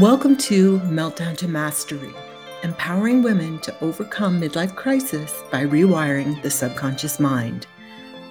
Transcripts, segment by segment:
Welcome to Meltdown to Mastery, empowering women to overcome midlife crisis by rewiring the subconscious mind.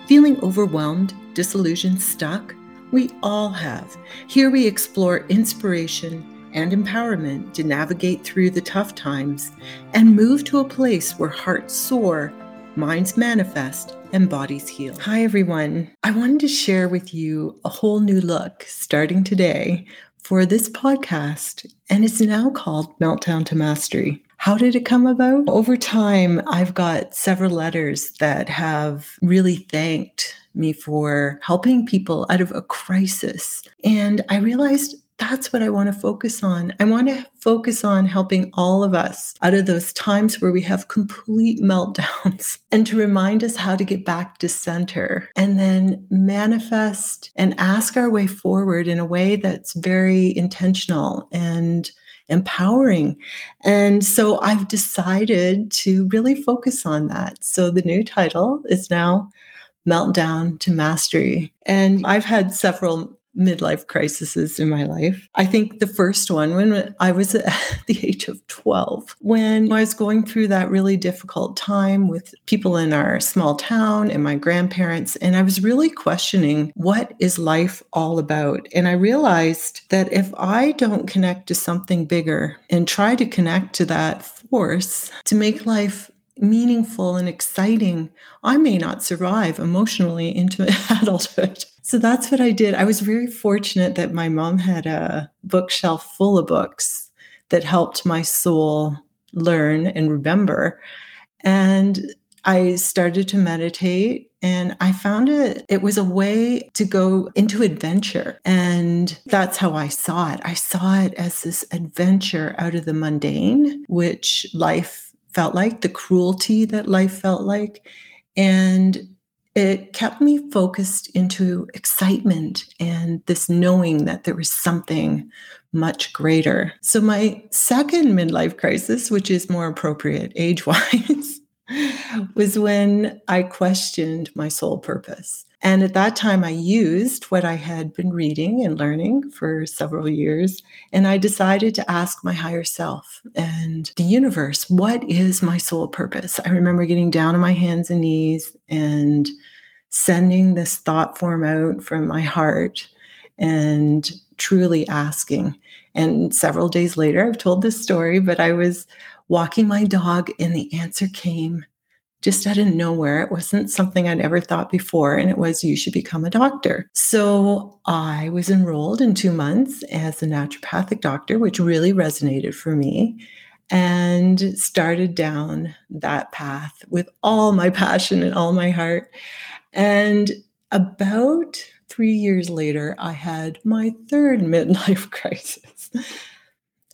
Feeling overwhelmed, disillusioned, stuck? We all have. Here we explore inspiration and empowerment to navigate through the tough times and move to a place where hearts soar, minds manifest, and bodies heal. Hi, everyone. I wanted to share with you a whole new look starting today for this podcast, and it's now called Meltdown to Mastery. How did it come about? Over time, I've got several letters that have really thanked me for helping people out of a crisis. And I realized that's what I want to focus on. I want to focus on helping all of us out of those times where we have complete meltdowns and to remind us how to get back to center and then manifest and ask our way forward in a way that's very intentional and empowering. And so I've decided to really focus on that. So the new title is now Meltdown to Mastery. And I've had several midlife crises in my life. I think the first one when I was at the age of 12, when I was going through that really difficult time with people in our small town and my grandparents, and I was really questioning what is life all about? And I realized that if I don't connect to something bigger and try to connect to that force to make life meaningful and exciting, I may not survive emotionally into adulthood. So that's what I did. I was very fortunate that my mom had a bookshelf full of books that helped my soul learn and remember. And I started to meditate and I found it it was a way to go into adventure and that's how I saw it. I saw it as this adventure out of the mundane which life felt like, the cruelty that life felt like and it kept me focused into excitement and this knowing that there was something much greater. So, my second midlife crisis, which is more appropriate age wise, was when I questioned my soul purpose. And at that time, I used what I had been reading and learning for several years. And I decided to ask my higher self and the universe, what is my soul purpose? I remember getting down on my hands and knees and sending this thought form out from my heart and truly asking. And several days later, I've told this story, but I was walking my dog and the answer came just out of nowhere. It wasn't something I'd ever thought before. And it was, you should become a doctor. So I was enrolled in two months as a naturopathic doctor, which really resonated for me, and started down that path with all my passion and all my heart. And about three years later, I had my third midlife crisis.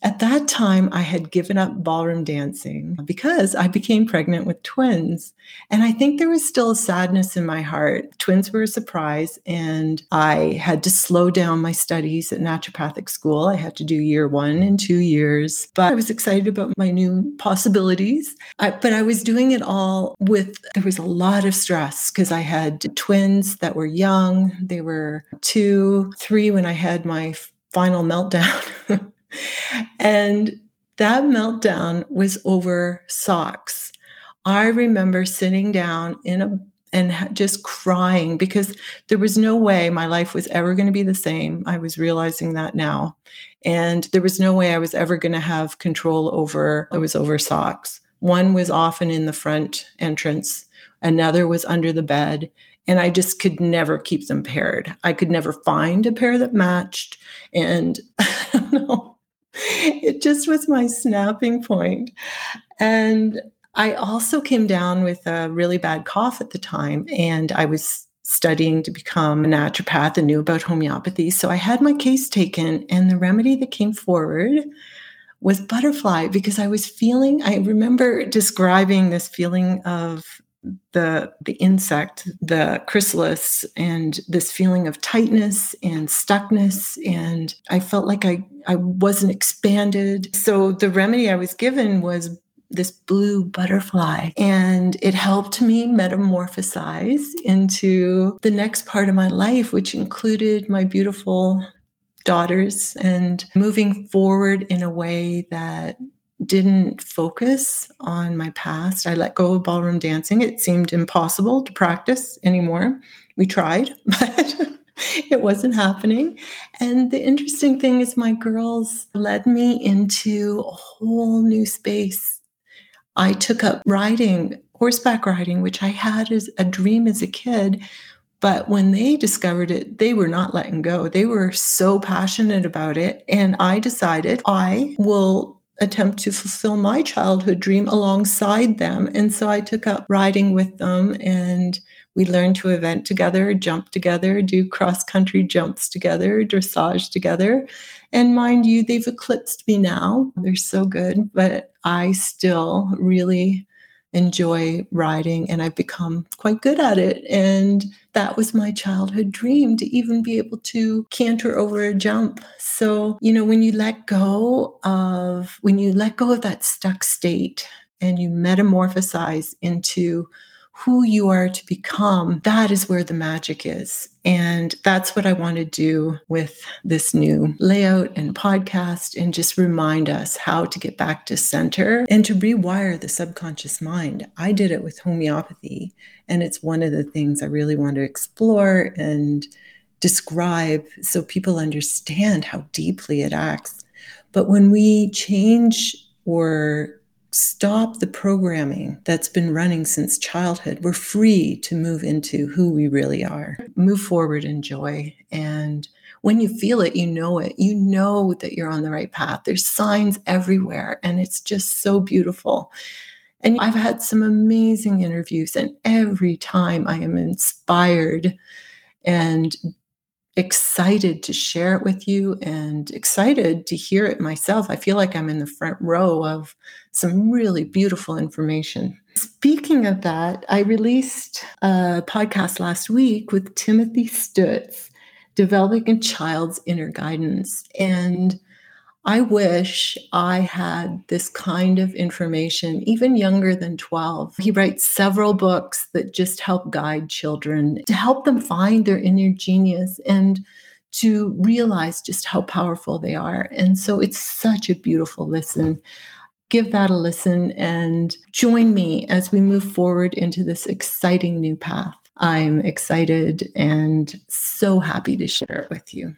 At that time, I had given up ballroom dancing because I became pregnant with twins. And I think there was still a sadness in my heart. Twins were a surprise, and I had to slow down my studies at naturopathic school. I had to do year one in two years, but I was excited about my new possibilities. I, but I was doing it all with, there was a lot of stress because I had twins that were young. They were two, three when I had my final meltdown. and that meltdown was over socks. I remember sitting down in a and just crying because there was no way my life was ever going to be the same. I was realizing that now. And there was no way I was ever going to have control over it was over socks. One was often in the front entrance, another was under the bed, and I just could never keep them paired. I could never find a pair that matched and I don't know it just was my snapping point. And I also came down with a really bad cough at the time, and I was studying to become a naturopath and knew about homeopathy. So I had my case taken, and the remedy that came forward was butterfly because I was feeling, I remember describing this feeling of the the insect, the chrysalis, and this feeling of tightness and stuckness, and I felt like I I wasn't expanded. So the remedy I was given was this blue butterfly and it helped me metamorphosize into the next part of my life which included my beautiful daughters and moving forward in a way that didn't focus on my past. I let go of ballroom dancing. It seemed impossible to practice anymore. We tried, but it wasn't happening. And the interesting thing is, my girls led me into a whole new space. I took up riding, horseback riding, which I had as a dream as a kid. But when they discovered it, they were not letting go. They were so passionate about it. And I decided I will attempt to fulfill my childhood dream alongside them. And so I took up riding with them and we learned to event together, jump together, do cross country jumps together, dressage together. And mind you, they've eclipsed me now. They're so good, but I still really enjoy riding and I've become quite good at it. And that was my childhood dream to even be able to canter over a jump. So, you know, when you let go of, when you let go of that stuck state and you metamorphosize into who you are to become, that is where the magic is. And that's what I want to do with this new layout and podcast and just remind us how to get back to center and to rewire the subconscious mind. I did it with homeopathy, and it's one of the things I really want to explore and describe so people understand how deeply it acts. But when we change or stop the programming that's been running since childhood. We're free to move into who we really are, move forward in joy. And when you feel it, you know it. You know that you're on the right path. There's signs everywhere, and it's just so beautiful. And I've had some amazing interviews, and every time I am inspired and excited to share it with you and excited to hear it myself. I feel like I'm in the front row of some really beautiful information. Speaking of that, I released a podcast last week with Timothy Stutz, Developing a Child's Inner Guidance. And I wish I had this kind of information even younger than 12. He writes several books that just help guide children to help them find their inner genius and to realize just how powerful they are. And so it's such a beautiful listen. Give that a listen and join me as we move forward into this exciting new path. I'm excited and so happy to share it with you.